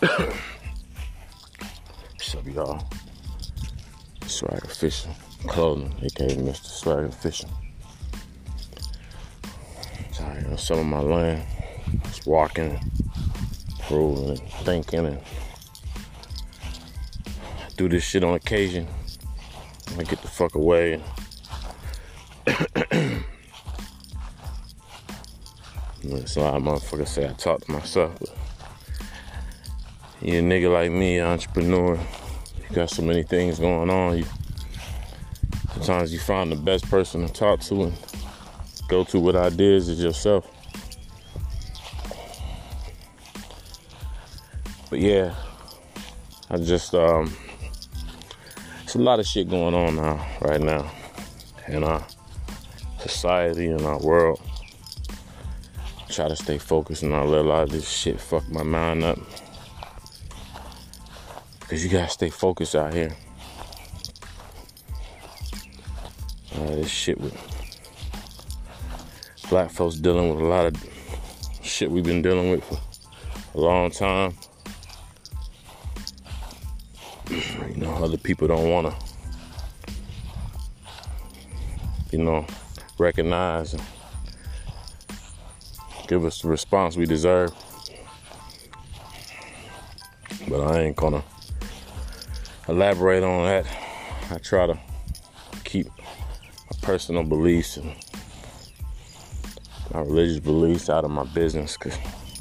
What's up, y'all? Swag Official Clothing, aka Mr. Swagger Official. Sorry, on some of my land, just walking, proving, and thinking, and I do this shit on occasion. I get the fuck away. A lot of motherfuckers say I talk to myself, but you a nigga like me, entrepreneur, you got so many things going on. You sometimes you find the best person to talk to and go to with ideas is yourself. But yeah, I just um it's a lot of shit going on now, right now, in our society and our world. Try to stay focused and not let a lot of this shit fuck my mind up. Cause you gotta stay focused out here. Uh, this shit with black folks dealing with a lot of shit we've been dealing with for a long time. You know, other people don't wanna, you know, recognize and give us the response we deserve. But I ain't gonna elaborate on that. I try to keep my personal beliefs and my religious beliefs out of my business because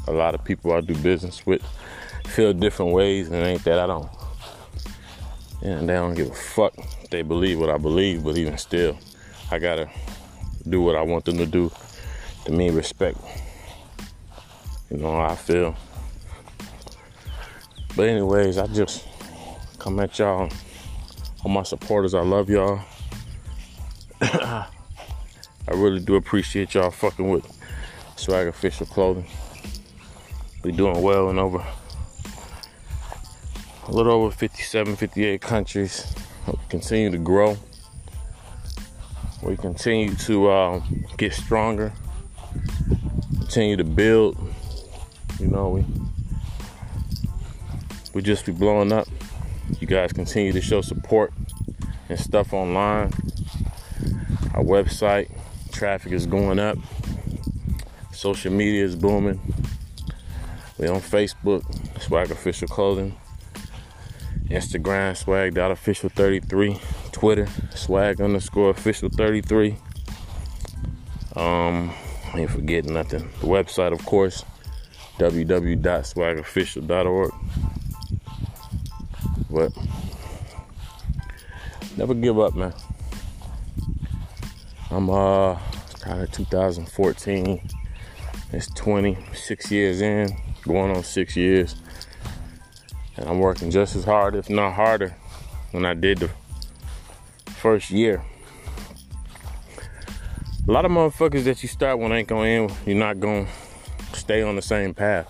a lot of people I do business with feel different ways and ain't that I don't. And they don't give a fuck they believe what I believe, but even still, I gotta do what I want them to do to me respect. You know how I feel. But anyways, I just come at y'all. All my supporters, I love y'all. I really do appreciate y'all fucking with Swag Official Clothing. We doing well in over a little over 57, 58 countries. We continue to grow. We continue to um, get stronger. Continue to build. You know, we we just be blowing up. You guys continue to show support and stuff online. Our website traffic is going up. Social media is booming. We're on Facebook, Swag Official Clothing. Instagram, swag.official33. Twitter, swag underscore official 33. Um, I ain't forgetting nothing. The website, of course, www.swagofficial.org. But never give up, man. I'm uh kind of 2014. It's 26 years in, going on six years. And I'm working just as hard, if not harder, when I did the first year. A lot of motherfuckers that you start when ain't gonna end, you're not gonna stay on the same path.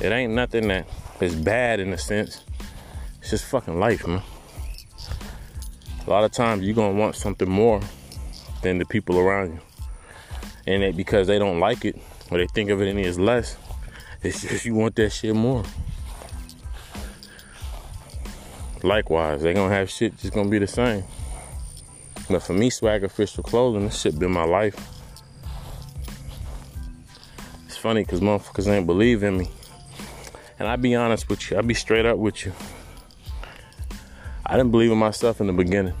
It ain't nothing that is bad in a sense. It's just fucking life, man. A lot of times you're gonna want something more than the people around you. And it because they don't like it or they think of it as less. It's just you want that shit more. Likewise, they gonna have shit just gonna be the same. But for me, swag official clothing, this shit been my life. It's funny because motherfuckers ain't believe in me. And I be honest with you, I be straight up with you. I didn't believe in myself in the beginning.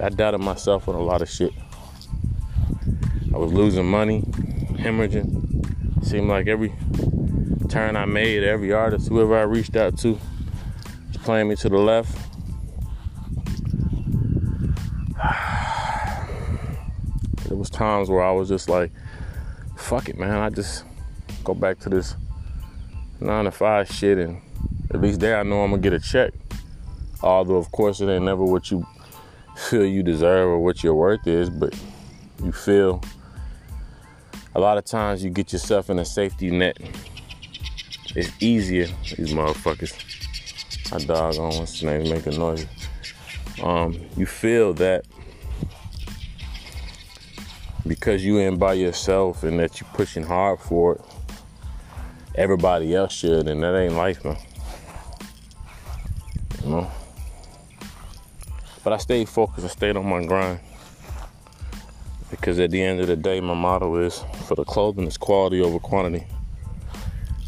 I doubted myself on a lot of shit. I was losing money, hemorrhaging. Seemed like every turn I made, every artist, whoever I reached out to, was playing me to the left. There was times where I was just like, fuck it, man. I just go back to this nine to five shit, and at least there I know I'm gonna get a check. Although, of course, it ain't never what you feel you deserve or what your worth is, but you feel a lot of times you get yourself in a safety net. It's easier, these motherfuckers. My dog on what's his name making noise. Um, you feel that because you in by yourself and that you're pushing hard for it, everybody else should, and that ain't life, man. But I stayed focused, I stayed on my grind. Because at the end of the day, my motto is for the clothing is quality over quantity.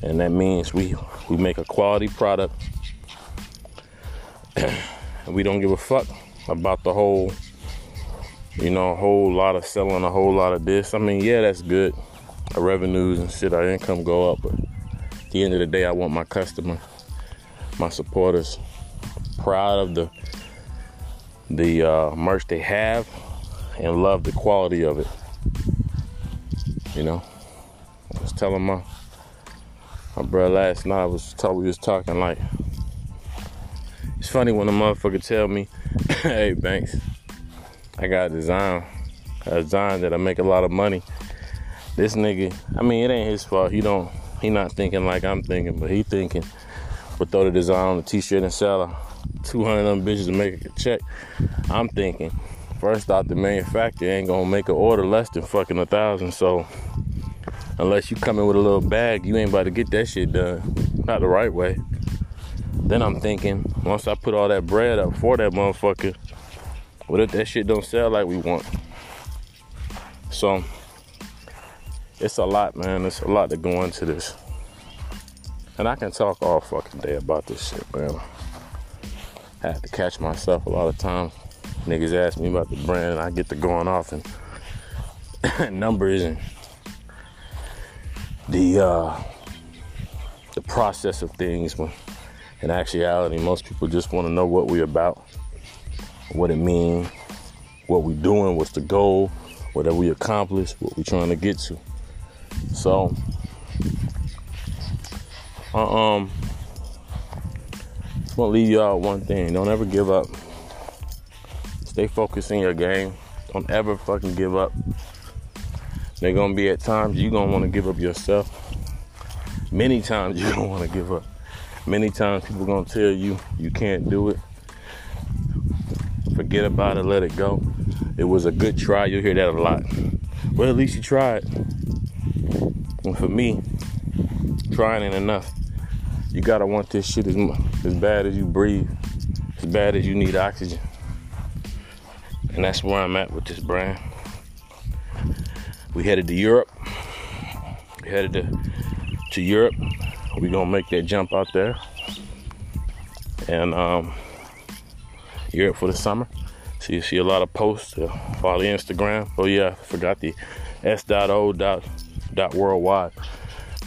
And that means we we make a quality product. and we don't give a fuck about the whole you know, a whole lot of selling a whole lot of this. I mean, yeah, that's good. Our revenues and shit, our income go up, but at the end of the day, I want my customer, my supporters, proud of the the uh, merch they have and love the quality of it. You know, I was telling my my brother last night. I was talking. We was talking like it's funny when a motherfucker tell me, "Hey, Banks." I got a design, a design that I make a lot of money. This nigga, I mean, it ain't his fault. He don't, he not thinking like I'm thinking, but he thinking, but throw the design on the t-shirt and sell 200 of them bitches to make a check. I'm thinking, first off, the manufacturer ain't gonna make an order less than fucking a thousand. So unless you come in with a little bag, you ain't about to get that shit done. Not the right way. Then I'm thinking, once I put all that bread up for that motherfucker, what if that shit don't sell like we want? So it's a lot, man. It's a lot to go into this. And I can talk all fucking day about this shit, man. I have to catch myself a lot of times. Niggas ask me about the brand and I get to going off and numbers and the uh, the process of things when in actuality most people just want to know what we're about what it means, what we're doing, what's the goal, whatever we accomplished, what we're trying to get to. So, uh, um, I'm gonna leave y'all one thing: don't ever give up. Stay focused in your game. Don't ever fucking give up. They're gonna be at times you're gonna want to give up yourself. Many times you don't want to give up. Many times people gonna tell you you can't do it forget about it, let it go. It was a good try. You'll hear that a lot. Well, at least you tried. And for me, trying ain't enough. You gotta want this shit as, as bad as you breathe, as bad as you need oxygen. And that's where I'm at with this brand. We headed to Europe. We headed to, to Europe. we gonna make that jump out there. And um, Europe for the summer. So you see a lot of posts. Uh, follow Instagram. Oh yeah, I forgot the s.o. dot dot worldwide.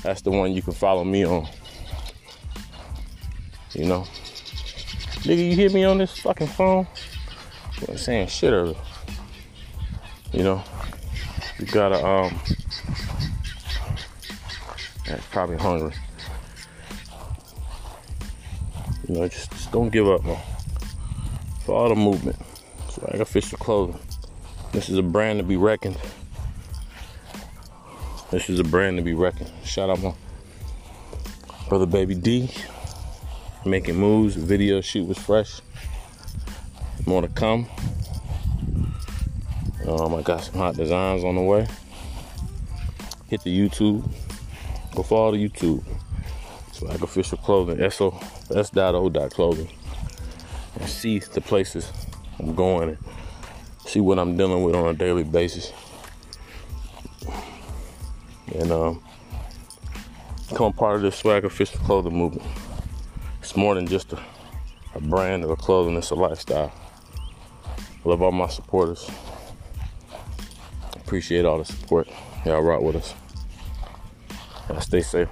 That's the one you can follow me on. You know, nigga, you hear me on this fucking phone? I'm saying shit earlier. You know, you gotta um. That's probably hungry. You know, just, just don't give up, man for all the movement. Swag official clothing. This is a brand to be reckoned. This is a brand to be reckoned. Shout out my brother Baby D. Making moves. Video shoot was fresh. More to come. Um, I got some hot designs on the way. Hit the YouTube. Go follow the YouTube. Swag official clothing. S-O, clothing and see the places I'm going and see what I'm dealing with on a daily basis. And um, become part of this swag official clothing movement. It's more than just a, a brand or a clothing, it's a lifestyle. I love all my supporters. Appreciate all the support. Y'all rock with us. Y'all stay safe.